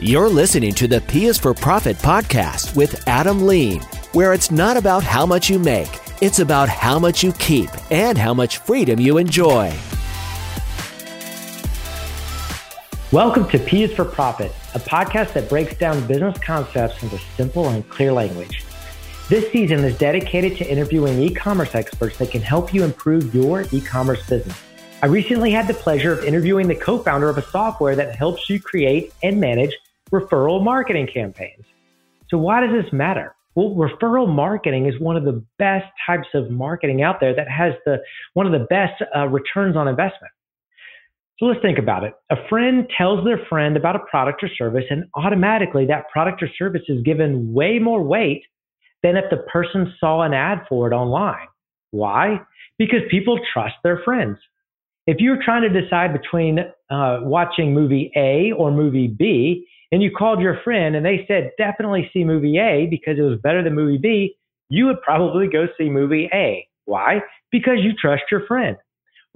You're listening to the P is for Profit podcast with Adam Lean, where it's not about how much you make, it's about how much you keep and how much freedom you enjoy. Welcome to P is for Profit, a podcast that breaks down business concepts into simple and clear language. This season is dedicated to interviewing e commerce experts that can help you improve your e commerce business. I recently had the pleasure of interviewing the co founder of a software that helps you create and manage referral marketing campaigns. So, why does this matter? Well, referral marketing is one of the best types of marketing out there that has the one of the best uh, returns on investment. So let's think about it. A friend tells their friend about a product or service, and automatically that product or service is given way more weight than if the person saw an ad for it online. Why? Because people trust their friends. If you're trying to decide between uh, watching movie A or movie B, and you called your friend and they said definitely see movie A because it was better than movie B, you would probably go see movie A. Why? Because you trust your friend.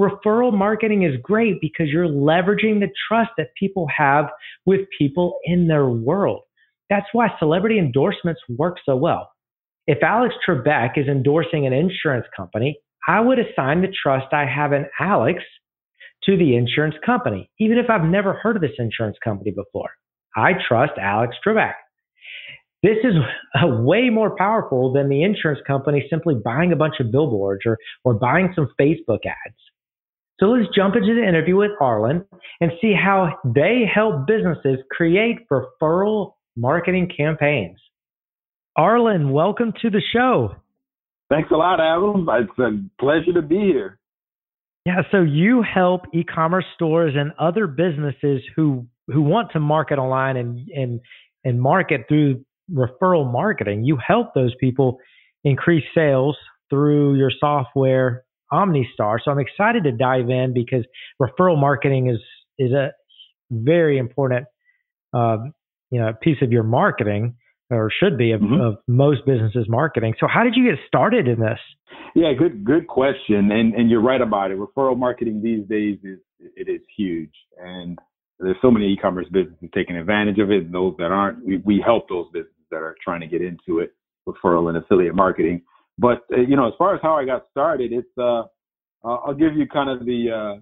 Referral marketing is great because you're leveraging the trust that people have with people in their world. That's why celebrity endorsements work so well. If Alex Trebek is endorsing an insurance company, I would assign the trust I have in Alex to the insurance company, even if I've never heard of this insurance company before. I trust Alex Trebek. This is way more powerful than the insurance company simply buying a bunch of billboards or, or buying some Facebook ads. So let's jump into the interview with Arlen and see how they help businesses create referral marketing campaigns. Arlen, welcome to the show. Thanks a lot, Adam. It's a pleasure to be here. Yeah, so you help e-commerce stores and other businesses who who want to market online and and and market through referral marketing. You help those people increase sales through your software OmniStar. So I'm excited to dive in because referral marketing is is a very important uh, you know piece of your marketing or should be of, mm-hmm. of, most businesses marketing. So how did you get started in this? Yeah, good good question. And and you're right about it. Referral marketing these days is it is huge. And there's so many e-commerce businesses taking advantage of it and those that aren't we, we help those businesses that are trying to get into it referral and affiliate marketing but uh, you know as far as how i got started it's uh i'll give you kind of the uh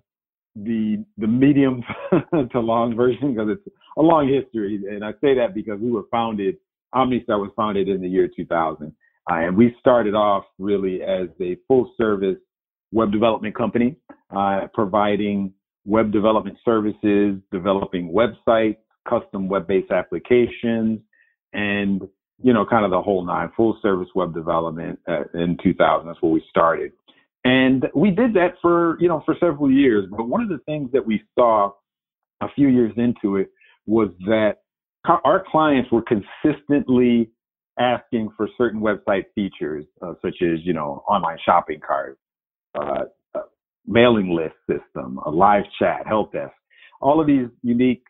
the the medium to long version because it's a long history and i say that because we were founded omnistar was founded in the year 2000 uh, and we started off really as a full service web development company uh, providing web development services, developing websites, custom web-based applications, and you know, kind of the whole nine, full service web development uh, in 2000. That's where we started, and we did that for you know for several years. But one of the things that we saw a few years into it was that our clients were consistently asking for certain website features, uh, such as you know online shopping carts, uh, mailing list system, a live chat, help desk, all of these unique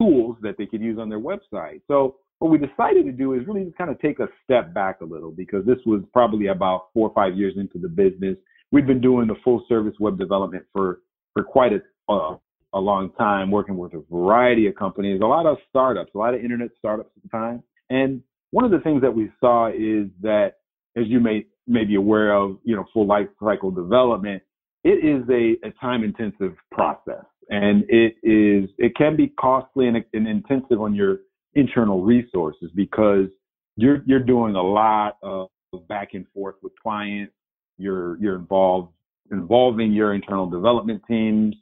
tools that they could use on their website. So what we decided to do is really just kind of take a step back a little because this was probably about four or five years into the business. We've been doing the full service web development for for quite a uh, a long time, working with a variety of companies, a lot of startups, a lot of internet startups at the time. And one of the things that we saw is that, as you may may be aware of, you know, full life cycle development, it is a, a time intensive process. And it is it can be costly and, and, intensive on your internal resources because you're you're doing a lot of back and forth with clients. You're you're involved involving your internal development teams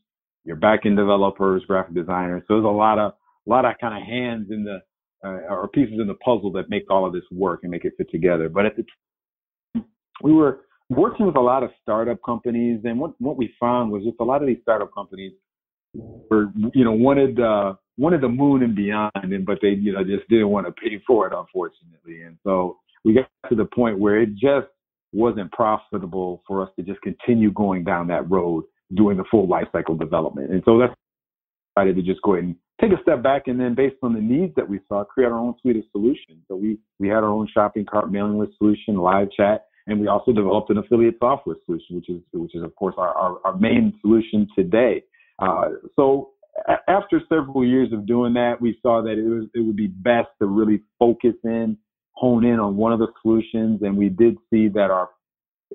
your back end developers graphic designers. So there's a lot of a lot of kind of hands in the uh, or pieces in the puzzle that make all of this work and make it fit together. But at the we were working with a lot of startup companies, and what what we found was just a lot of these startup companies were, you know, wanted uh, wanted the moon and beyond, and but they, you know, just didn't want to pay for it, unfortunately. And so we got to the point where it just wasn't profitable for us to just continue going down that road, doing the full life cycle development. And so that's decided to just go ahead and take a step back and then based on the needs that we saw, create our own suite of solutions. So we we had our own shopping cart mailing list solution, live chat, and we also developed an affiliate software solution, which is which is of course our our, our main solution today. Uh, so after several years of doing that, we saw that it was it would be best to really focus in, hone in on one of the solutions, and we did see that our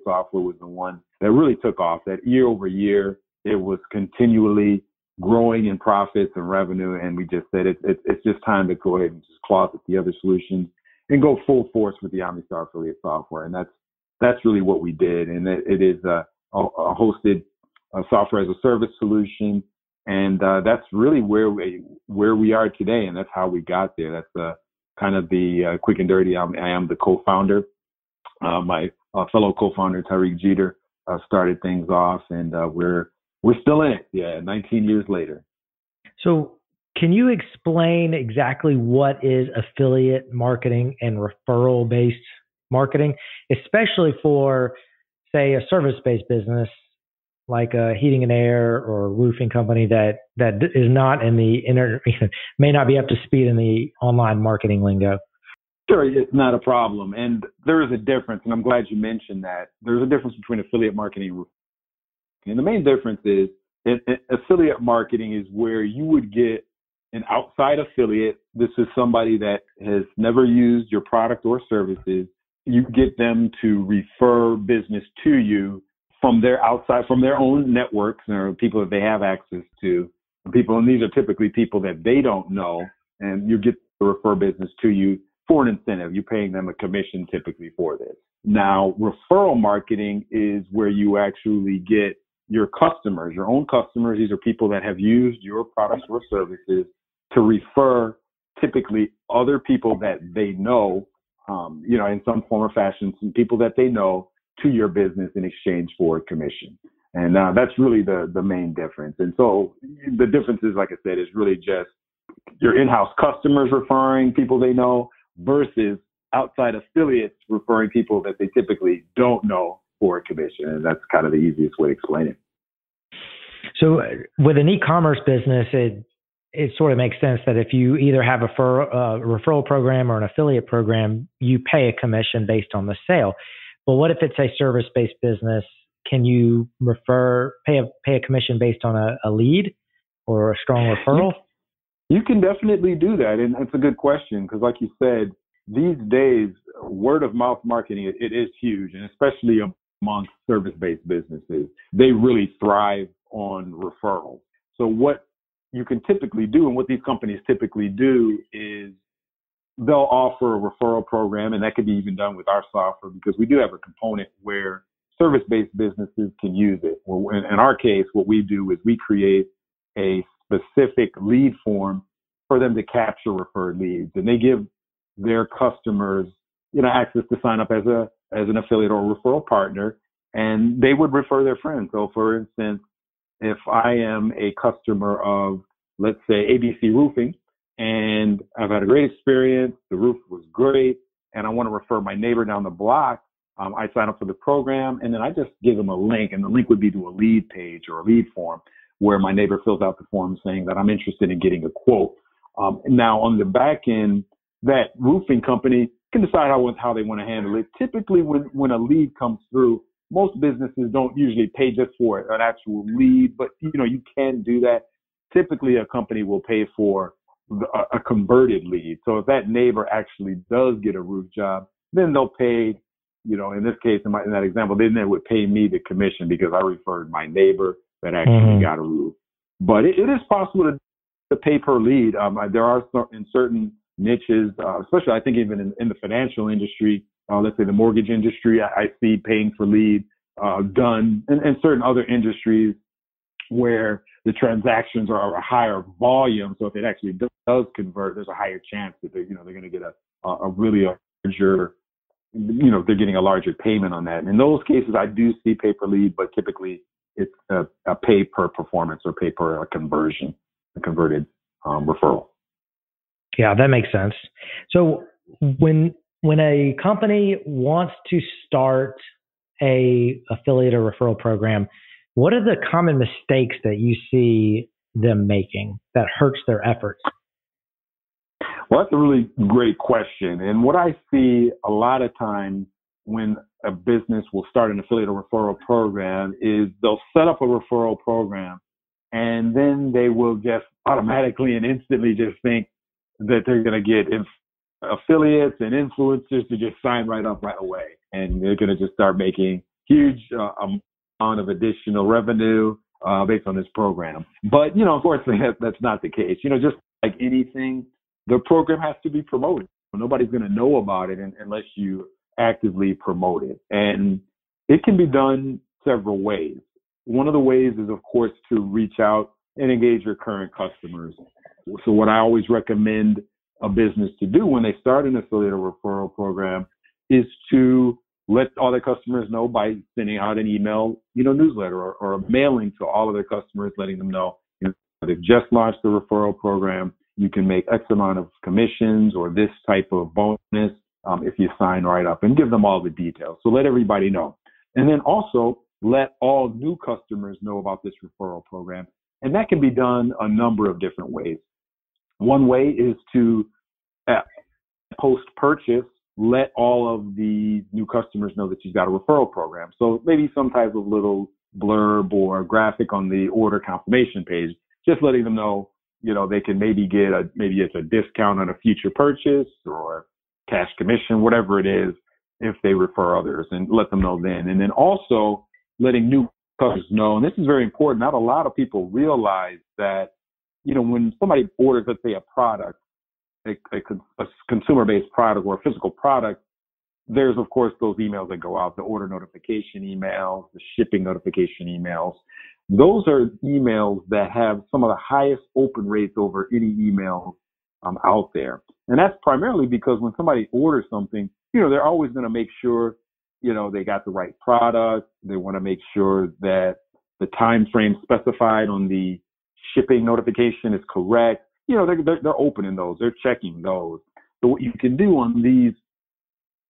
software was the one that really took off. That year over year, it was continually growing in profits and revenue, and we just said it, it, it's just time to go ahead and just closet the other solutions and go full force with the OmniStar affiliate software, and that's that's really what we did, and it, it is a, a hosted a software as a service solution, and uh, that's really where we where we are today, and that's how we got there. That's uh, kind of the uh, quick and dirty. I'm, I am the co-founder. Uh, my uh, fellow co-founder Tariq Jeter uh, started things off, and we're we're still in it. Yeah, 19 years later. So, can you explain exactly what is affiliate marketing and referral based marketing, especially for, say, a service based business like a heating and air or roofing company that that is not in the inter may not be up to speed in the online marketing lingo? Sure, it's not a problem, and there is a difference, and I'm glad you mentioned that. There's a difference between affiliate marketing and the main difference is affiliate marketing is where you would get an outside affiliate. This is somebody that has never used your product or services. You get them to refer business to you from their outside, from their own networks or people that they have access to. People, and these are typically people that they don't know, and you get to refer business to you for an incentive. You're paying them a commission typically for this. Now, referral marketing is where you actually get your customers, your own customers. These are people that have used your products or services to refer typically other people that they know, um, you know, in some form or fashion, some people that they know to your business in exchange for a commission. And uh, that's really the the main difference. And so the difference is, like I said, is really just your in-house customers referring people they know versus outside affiliates referring people that they typically don't know for a commission. And that's kind of the easiest way to explain it. So uh, with an e-commerce business, it it sort of makes sense that if you either have a uh, referral program or an affiliate program, you pay a commission based on the sale. But what if it's a service-based business? Can you refer pay a pay a commission based on a, a lead or a strong referral? You, can definitely do that, and it's a good question because, like you said, these days word of mouth marketing it, it is huge, and especially amongst service-based businesses, they really thrive on referrals. So what you can typically do and what these companies typically do is they'll offer a referral program and that could be even done with our software because we do have a component where service-based businesses can use it. Well, in, in our case, what we do is we create a specific lead form for them to capture referred leads and they give their customers, you know, access to sign up as a as an affiliate or referral partner and they would refer their friends. So for instance, if I am a customer of, let's say, ABC Roofing, and I've had a great experience, the roof was great, and I want to refer my neighbor down the block, um, I sign up for the program, and then I just give them a link, and the link would be to a lead page or a lead form where my neighbor fills out the form saying that I'm interested in getting a quote. Um, now, on the back end, that roofing company can decide how, how they want to handle it. Typically, when, when a lead comes through, most businesses don't usually pay just for an actual lead, but you know, you can do that. Typically a company will pay for a, a converted lead. So if that neighbor actually does get a roof job, then they'll pay, you know, in this case, in, my, in that example, then they would pay me the commission because I referred my neighbor that actually mm-hmm. got a roof. But it, it is possible to, to pay per lead. Um, there are in certain niches, uh, especially I think even in, in the financial industry, uh, let's say the mortgage industry, I, I see paying for lead uh, done, and, and certain other industries where the transactions are a higher volume. So if it actually does convert, there's a higher chance that they, you know, they're going to get a, a really larger, you know, they're getting a larger payment on that. And in those cases, I do see pay per lead, but typically it's a, a pay per performance or pay per a conversion, a converted um, referral. Yeah, that makes sense. So when when a company wants to start a affiliate or referral program, what are the common mistakes that you see them making that hurts their efforts? Well, that's a really great question. And what I see a lot of times when a business will start an affiliate or referral program is they'll set up a referral program and then they will just automatically and instantly just think that they're going to get inf- affiliates and influencers to just sign right up right away, and they're going to just start making huge uh, amount of additional revenue uh, based on this program. But you know, unfortunately, that, that's not the case. You know, just like anything, the program has to be promoted. Nobody's going to know about it unless you actively promote it, and it can be done several ways. One of the ways is, of course, to reach out and engage your current customers. So, what I always recommend a business to do when they start an affiliate or referral program is to let all their customers know by sending out an email, you know, newsletter or, or a mailing to all of their customers, letting them know, you know they've just launched the referral program. You can make X amount of commissions or this type of bonus um, if you sign right up, and give them all the details. So let everybody know, and then also let all new customers know about this referral program. And that can be done a number of different ways. One way is to uh, post purchase let all of the new customers know that you've got a referral program. So maybe some type of little blurb or graphic on the order confirmation page, just letting them know, you know, they can maybe get a maybe it's a discount on a future purchase or cash commission, whatever it is, if they refer others and let them know then. And then also letting new customers know, and this is very important. Not a lot of people realize that, you know, when somebody orders, let's say a product, a, a, a consumer-based product or a physical product, there's of course those emails that go out, the order notification emails, the shipping notification emails. Those are emails that have some of the highest open rates over any email um, out there. And that's primarily because when somebody orders something, you know, they're always going to make sure, you know, they got the right product. They want to make sure that the time frame specified on the shipping notification is correct you know, they're, they're, they're opening those, they're checking those. So what you can do on these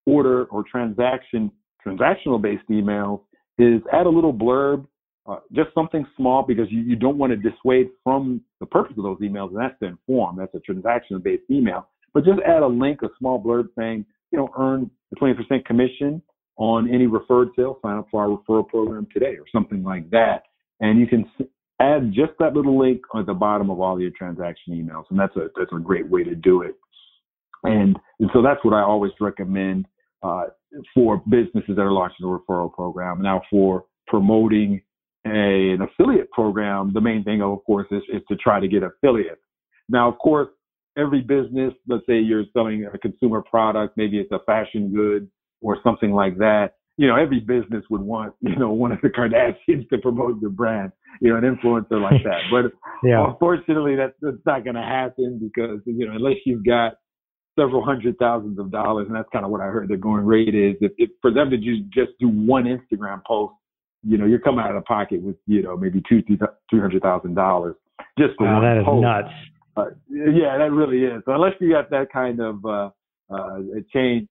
order or transaction, transactional based emails is add a little blurb, uh, just something small because you, you don't want to dissuade from the purpose of those emails, and that's to inform. That's a transaction based email. But just add a link, a small blurb saying, you know, earn a 20% commission on any referred sale. Sign up for our referral program today or something like that. And you can add just that little link at the bottom of all your transaction emails, and that's a that's a great way to do it. And and so that's what I always recommend uh, for businesses that are launching a referral program. Now, for promoting a, an affiliate program, the main thing, of course, is, is to try to get affiliates. Now, of course, every business, let's say you're selling a consumer product, maybe it's a fashion good or something like that you know, every business would want, you know, one of the Kardashians to promote their brand, you know, an influencer like that. But yeah. unfortunately, that's, that's not going to happen because, you know, unless you've got several hundred thousands of dollars, and that's kind of what I heard the going rate is, if, if for them to just, just do one Instagram post, you know, you're coming out of the pocket with, you know, maybe two, three hundred thousand dollars just for wow, one that is post. nuts. Uh, yeah, that really is. So unless you got that kind of uh, uh, change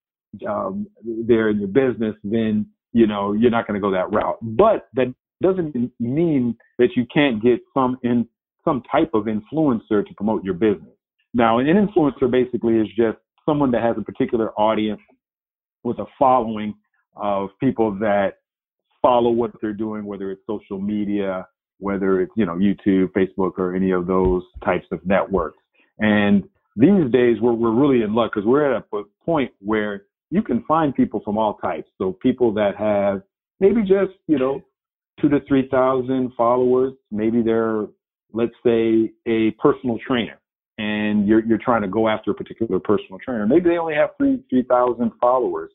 um, there in your business, then you know you're not going to go that route. But that doesn't mean that you can't get some in some type of influencer to promote your business. Now, an influencer basically is just someone that has a particular audience with a following of people that follow what they're doing, whether it's social media, whether it's you know YouTube, Facebook, or any of those types of networks. And these days, we're we're really in luck because we're at a point where you can find people from all types. So people that have maybe just, you know, two to 3,000 followers. Maybe they're, let's say, a personal trainer and you're, you're trying to go after a particular personal trainer. Maybe they only have three, 3,000 followers.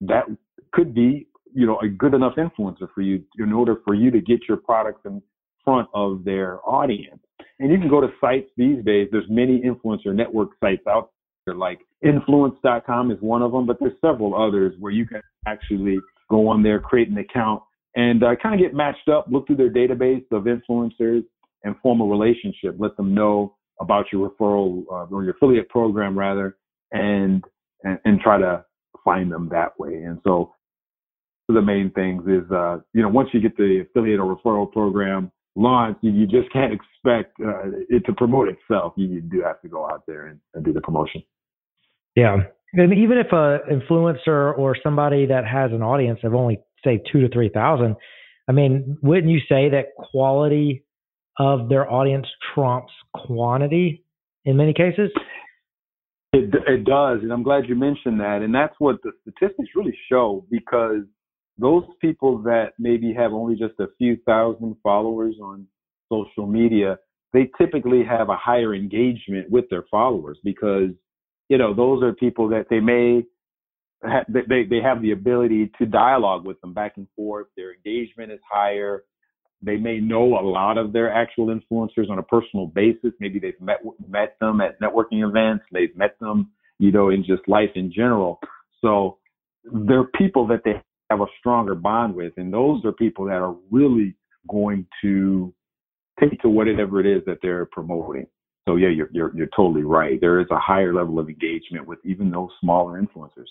That could be, you know, a good enough influencer for you in order for you to get your products in front of their audience. And you can go to sites these days. There's many influencer network sites out there, like influence.com is one of them, but there's several others where you can actually go on there, create an account, and uh, kind of get matched up, look through their database of influencers, and form a relationship. Let them know about your referral uh, or your affiliate program, rather, and, and, and try to find them that way. And so, the main things is, uh, you know, once you get the affiliate or referral program launched, you, you just can't expect uh, it to promote itself. You, you, do have to go out there and, and do the promotion. Yeah. And even if a influencer or somebody that has an audience of only say two to three thousand, I mean, wouldn't you say that quality of their audience trumps quantity in many cases? It, it does, and I'm glad you mentioned that. And that's what the statistics really show because those people that maybe have only just a few thousand followers on social media, they typically have a higher engagement with their followers because, you know, those are people that they may ha- they they have the ability to dialogue with them back and forth. Their engagement is higher. They may know a lot of their actual influencers on a personal basis. Maybe they've met met them at networking events. They've met them, you know, in just life in general. So they're people that they have a stronger bond with, and those are people that are really going to take to whatever it is that they're promoting. So yeah, you're you're you're totally right. There is a higher level of engagement with even those smaller influencers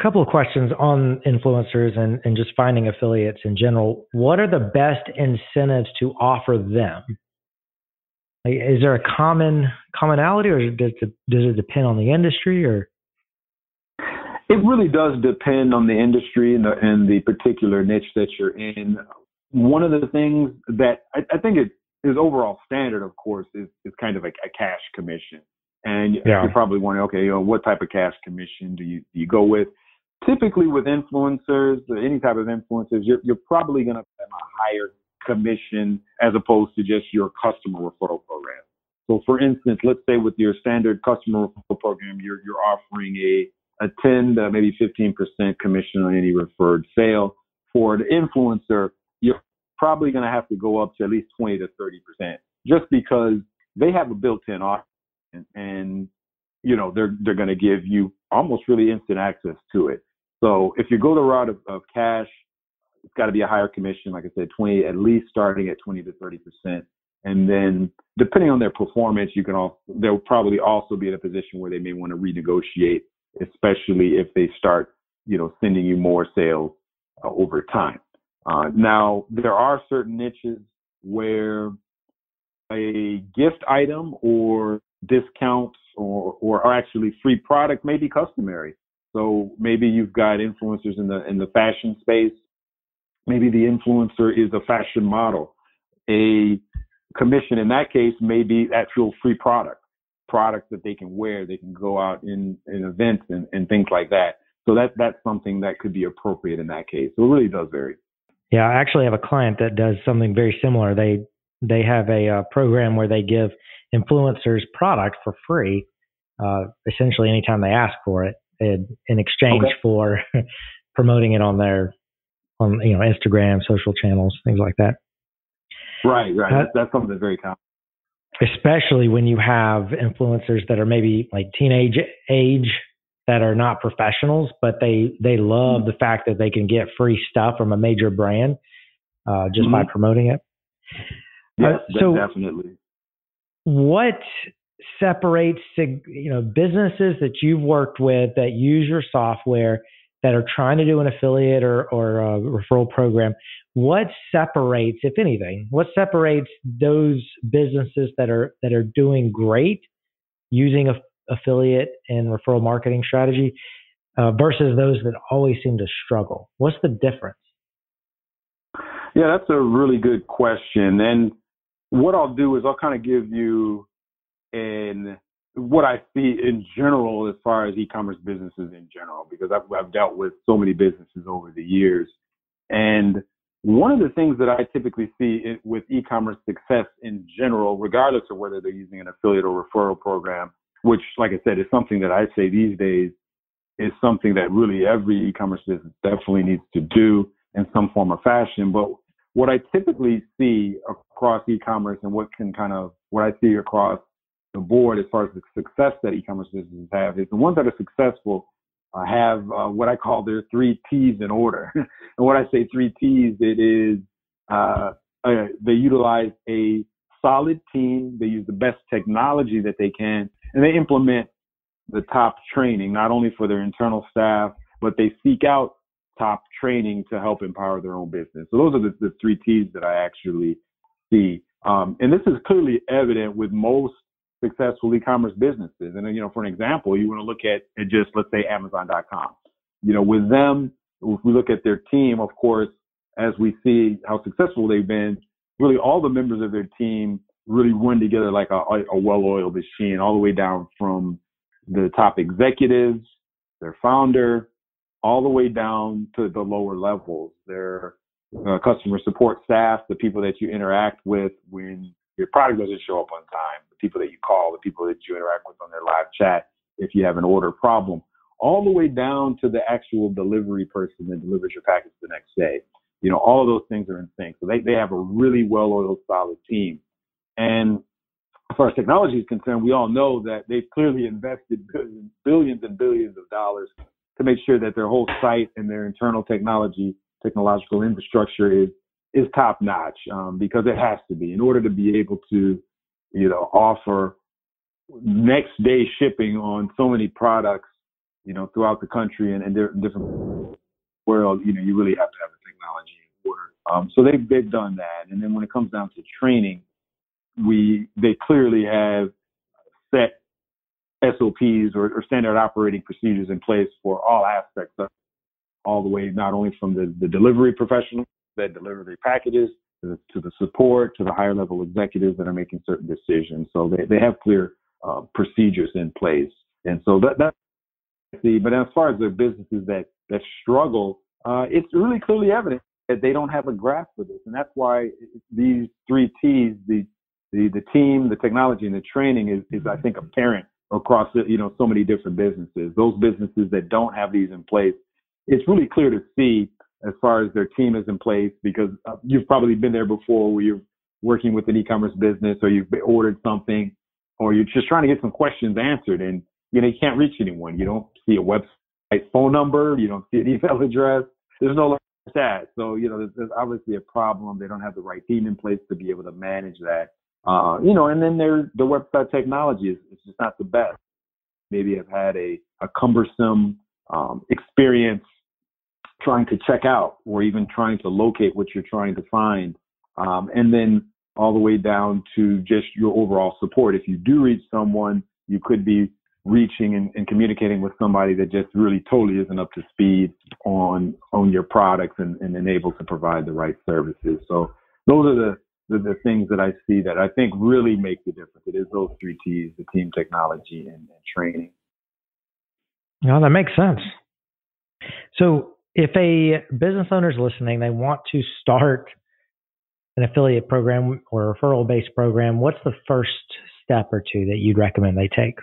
couple of questions on influencers and, and just finding affiliates in general. What are the best incentives to offer them? Is there a common commonality, or does it, does it depend on the industry, or? It really does depend on the industry and the, and the particular niche that you're in. One of the things that I, I think it is overall standard, of course, is, is kind of a, a cash commission. And yeah. you're probably wondering, okay, you know, what type of cash commission do you do you go with? typically with influencers, any type of influencers, you're, you're probably going to have a higher commission as opposed to just your customer referral program. So for instance, let's say with your standard customer referral program, you're, you're offering a, a 10 to maybe 15% commission on any referred sale. For the influencer, you're probably going to have to go up to at least 20 to 30% just because they have a built-in audience and, and you know, they're, they're going to give you almost really instant access to it. So if you go the route of, of cash, it's got to be a higher commission. Like I said, 20, at least starting at 20 to 30 percent. And then depending on their performance, you can all, they'll probably also be in a position where they may want to renegotiate, especially if they start, you know, sending you more sales uh, over time. Uh, now, there are certain niches where a gift item or discounts or, or, or actually free product may be customary. So maybe you've got influencers in the in the fashion space. Maybe the influencer is a fashion model. A commission in that case may be actual free product, products that they can wear, they can go out in, in events and, and things like that. So that that's something that could be appropriate in that case. So it really does vary. Yeah, I actually have a client that does something very similar. They they have a uh, program where they give influencers product for free, uh, essentially anytime they ask for it in, in exchange okay. for promoting it on their on you know Instagram, social channels, things like that. Right, right. Uh, that's something that's very common. Especially when you have influencers that are maybe like teenage age that are not professionals, but they they love mm-hmm. the fact that they can get free stuff from a major brand uh, just mm-hmm. by promoting it. Yeah, uh, so definitely. What separates you know businesses that you've worked with that use your software that are trying to do an affiliate or, or a referral program what separates if anything what separates those businesses that are that are doing great using a affiliate and referral marketing strategy uh, versus those that always seem to struggle? What's the difference? Yeah that's a really good question. And what i'll do is i'll kind of give you in what I see in general as far as e-commerce businesses in general, because I've, I've dealt with so many businesses over the years. And one of the things that I typically see with e-commerce success in general, regardless of whether they're using an affiliate or referral program, which, like I said, is something that I say these days is something that really every e-commerce business definitely needs to do in some form or fashion. But what I typically see across e-commerce and what can kind of what I see across the board as far as the success that e-commerce businesses have is the ones that are successful uh, have uh, what I call their three T's in order. and when I say three T's, it is uh, uh, they utilize a solid team, they use the best technology that they can, and they implement the top training, not only for their internal staff, but they seek out top training to help empower their own business. So those are the, the three T's that I actually see. Um, and this is clearly evident with most successful e-commerce businesses. And you know, for an example, you want to look at, just let's say Amazon.com. You know, with them, if we look at their team, of course, as we see how successful they've been, really all the members of their team really run together like a, a well-oiled machine, all the way down from the top executives, their founder, all the way down to the lower levels. Their uh, customer support staff, the people that you interact with when your product doesn't show up on time, people that you call, the people that you interact with on their live chat if you have an order problem, all the way down to the actual delivery person that delivers your package the next day. You know, all of those things are in sync. So they, they have a really well-oiled, solid team. And as far as technology is concerned, we all know that they've clearly invested billions, billions and billions of dollars to make sure that their whole site and their internal technology, technological infrastructure is is top notch um, because it has to be in order to be able to, you know, offer next day shipping on so many products, you know, throughout the country and, and different world. You know, you really have to have the technology in order. Um, so they've they've done that, and then when it comes down to training, we they clearly have set SOPs or, or, standard operating procedures in place for all aspects of all the way not only from the, the delivery professionals that deliver their packages to the, support to the higher level executives that are making certain decisions. So they, they have clear uh, procedures in place. And so that that's the but as far as the businesses that that struggle, uh, it's really clearly evident that they don't have a grasp for this. And that's why these three T's, the the the team, the technology, and the training is, is I think apparent across you know so many different businesses. Those businesses that don't have these in place, it's really clear to see as far as their team is in place because uh, you've probably been there before where you're working with an e-commerce business or you've ordered something or you're just trying to get some questions answered and you know you can't reach anyone. You don't see a website phone number, you don't see an email address. There's no like that. So you know there's, there's obviously a problem. They don't have the right team in place to be able to manage that. Uh, you know, and then their the website technology is, just not the best. Maybe have had a, a cumbersome um, experience trying to check out or even trying to locate what you're trying to find. Um, and then all the way down to just your overall support. If you do reach someone, you could be reaching and, and, communicating with somebody that just really totally isn't up to speed on on your products and, and able to provide the right services. So those are the the, the, things that I see that I think really make the difference. It is those three T's: the team, technology, and, and training. No, that makes sense. So, if a business owner is listening, they want to start an affiliate program or referral-based program. What's the first step or two that you'd recommend they take?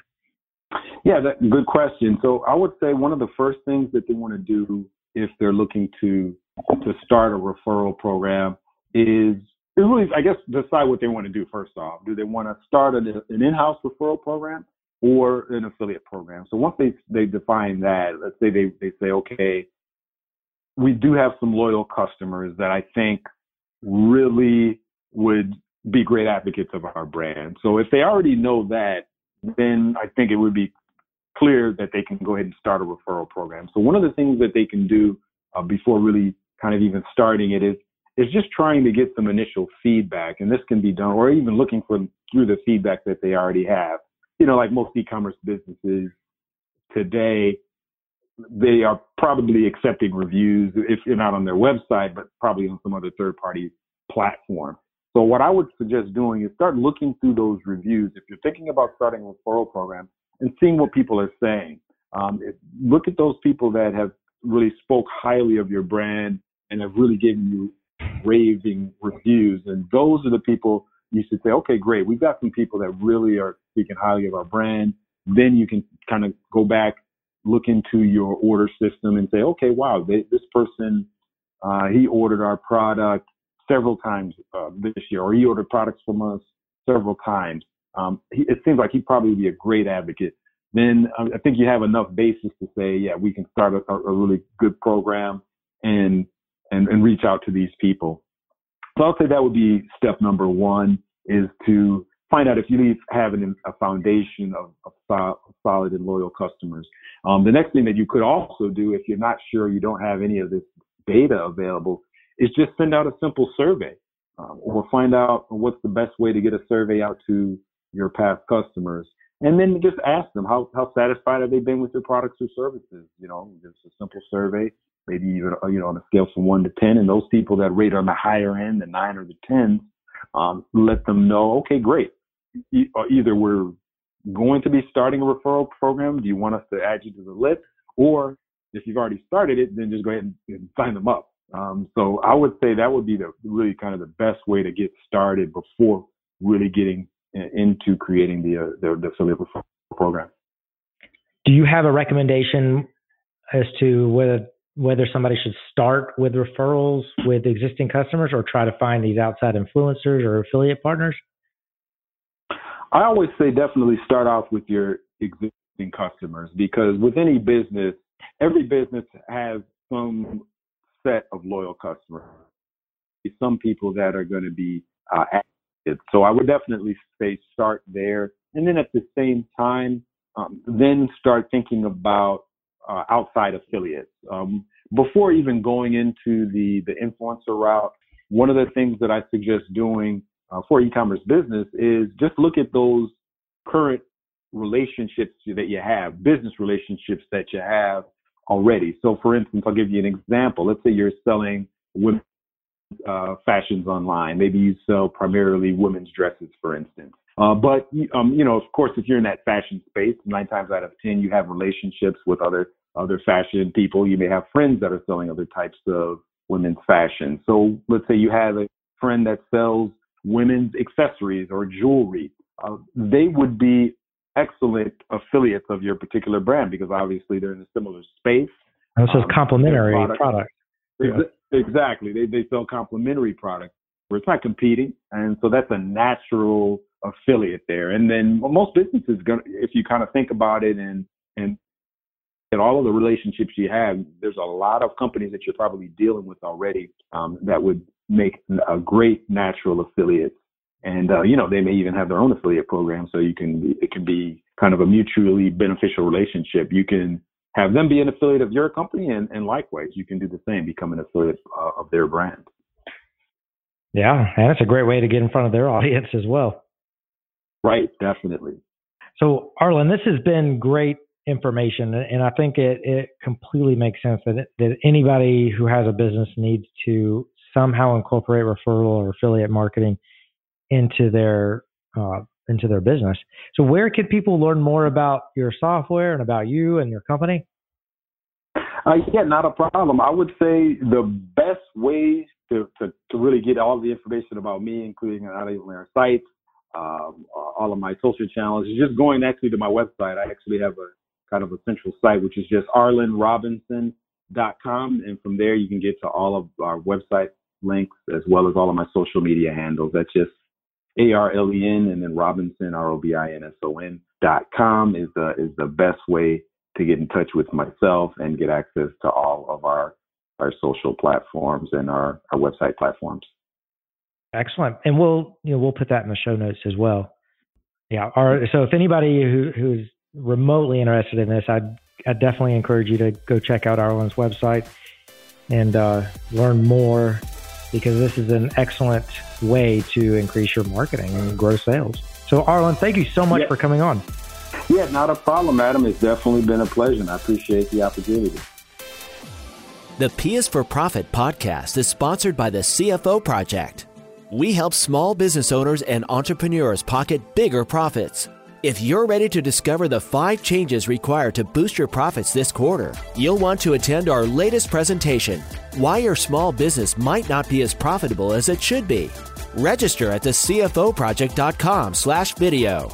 Yeah, that, good question. So, I would say one of the first things that they want to do if they're looking to to start a referral program is really, I guess, decide what they want to do first off. Do they want to start an, an in-house referral program or an affiliate program? So once they they define that, let's say they they say, okay, we do have some loyal customers that I think really would be great advocates of our brand. So if they already know that, then I think it would be clear that they can go ahead and start a referral program. So one of the things that they can do uh, before really kind of even starting it is is just trying to get some initial feedback. And this can be done, or even looking for through the feedback that they already have. You know, like most e-commerce businesses today, they are probably accepting reviews if you're not on their website, but probably on some other third party platform. So what I would suggest doing is start looking through those reviews. If you're thinking about starting a referral program and seeing what people are saying, um, look at those people that have really spoke highly of your brand and have really given you raving reviews. And those are the people you should say, okay, great. We've got some people that really are speaking highly of our brand. Then you can kind of go back, look into your order system and say, okay, wow, they, this person, uh, he ordered our product several times uh, this year, or he ordered products from us several times. Um, he, it seems like he'd probably be a great advocate. Then um, I think you have enough basis to say, yeah, we can start a, a really good program and and, and reach out to these people. So I'll say that would be step number one is to find out if you have an, a foundation of, of, solid and loyal customers. Um, the next thing that you could also do if you're not sure you don't have any of this data available is just send out a simple survey um, or find out what's the best way to get a survey out to your past customers. And then just ask them how, how satisfied have they been with your products or services? You know, just a simple survey maybe even uh, you know on a scale from one to ten, and those people that rate on the higher end, the nine or the ten, um, let them know, okay, great. Uh, either we're going to be starting a referral program. Do you want us to add you to the list? Or if you've already started it, then just go ahead and, and sign them up. Um, so I would say that would be the really kind of the best way to get started before really getting into creating the, uh, the, the affiliate referral program. Do you have a recommendation as to whether whether somebody should start with referrals with existing customers or try to find these outside influencers or affiliate partners? I always say definitely start off with your existing customers because with any business, every business has some set of loyal customers. Some people that are going to be uh, active. So I would definitely say start there. And then at the same time, um, then start thinking about uh, outside affiliates. Um, before even going into the, the influencer route, one of the things that I suggest doing uh, for e-commerce business is just look at those current relationships that you have, business relationships that you have already. So, for instance, I'll give you an example. Let's say you're selling women's uh, fashions online. Maybe you sell primarily women's dresses, for instance. Uh, but um, you know, of course, if you're in that fashion space, nine times out of ten, you have relationships with other other fashion people. You may have friends that are selling other types of women's fashion. So let's say you have a friend that sells women's accessories or jewelry. Uh, they would be excellent affiliates of your particular brand because obviously they're in a similar space. This is um, complementary product. product. Exactly. They, they sell complementary products where it's not competing. And so that's a natural affiliate there. And then most businesses, gonna, if you kind of think about it and, and at all of the relationships you have, there's a lot of companies that you're probably dealing with already um, that would make a great natural affiliate. And uh, you know, they may even have their own affiliate program, so you can it can be kind of a mutually beneficial relationship. You can have them be an affiliate of your company, and, and likewise, you can do the same, become an affiliate uh, of their brand. Yeah, and it's a great way to get in front of their audience as well. Right, definitely. So, Arlen, this has been great information, and I think it, it completely makes sense that that anybody who has a business needs to somehow incorporate referral or affiliate marketing into their uh, into their business. So, where could people learn more about your software and about you and your company? Uh, yeah, not a problem. I would say the best way to, to, to really get all the information about me, including not only our site, um, all of my social channels, is just going actually to my website. I actually have a kind of a central site, which is just arlenrobinson.com. And from there, you can get to all of our website links as well as all of my social media handles. That's just A R L E N and then Robinson, R O B I N S O N dot com is the, is the best way to get in touch with myself and get access to all of our, our social platforms and our, our website platforms. Excellent. And we'll, you know, we'll put that in the show notes as well. Yeah. Our, so if anybody who, who's remotely interested in this, I'd, I'd definitely encourage you to go check out Arlen's website and uh, learn more because this is an excellent way to increase your marketing and grow sales. So, Arlen, thank you so much yeah. for coming on. Yeah, not a problem, Adam. It's definitely been a pleasure, and I appreciate the opportunity. The P is for Profit podcast is sponsored by the CFO Project. We help small business owners and entrepreneurs pocket bigger profits. If you're ready to discover the five changes required to boost your profits this quarter, you'll want to attend our latest presentation Why Your Small Business Might Not Be as Profitable as It Should Be. Register at the CFOproject.com slash video.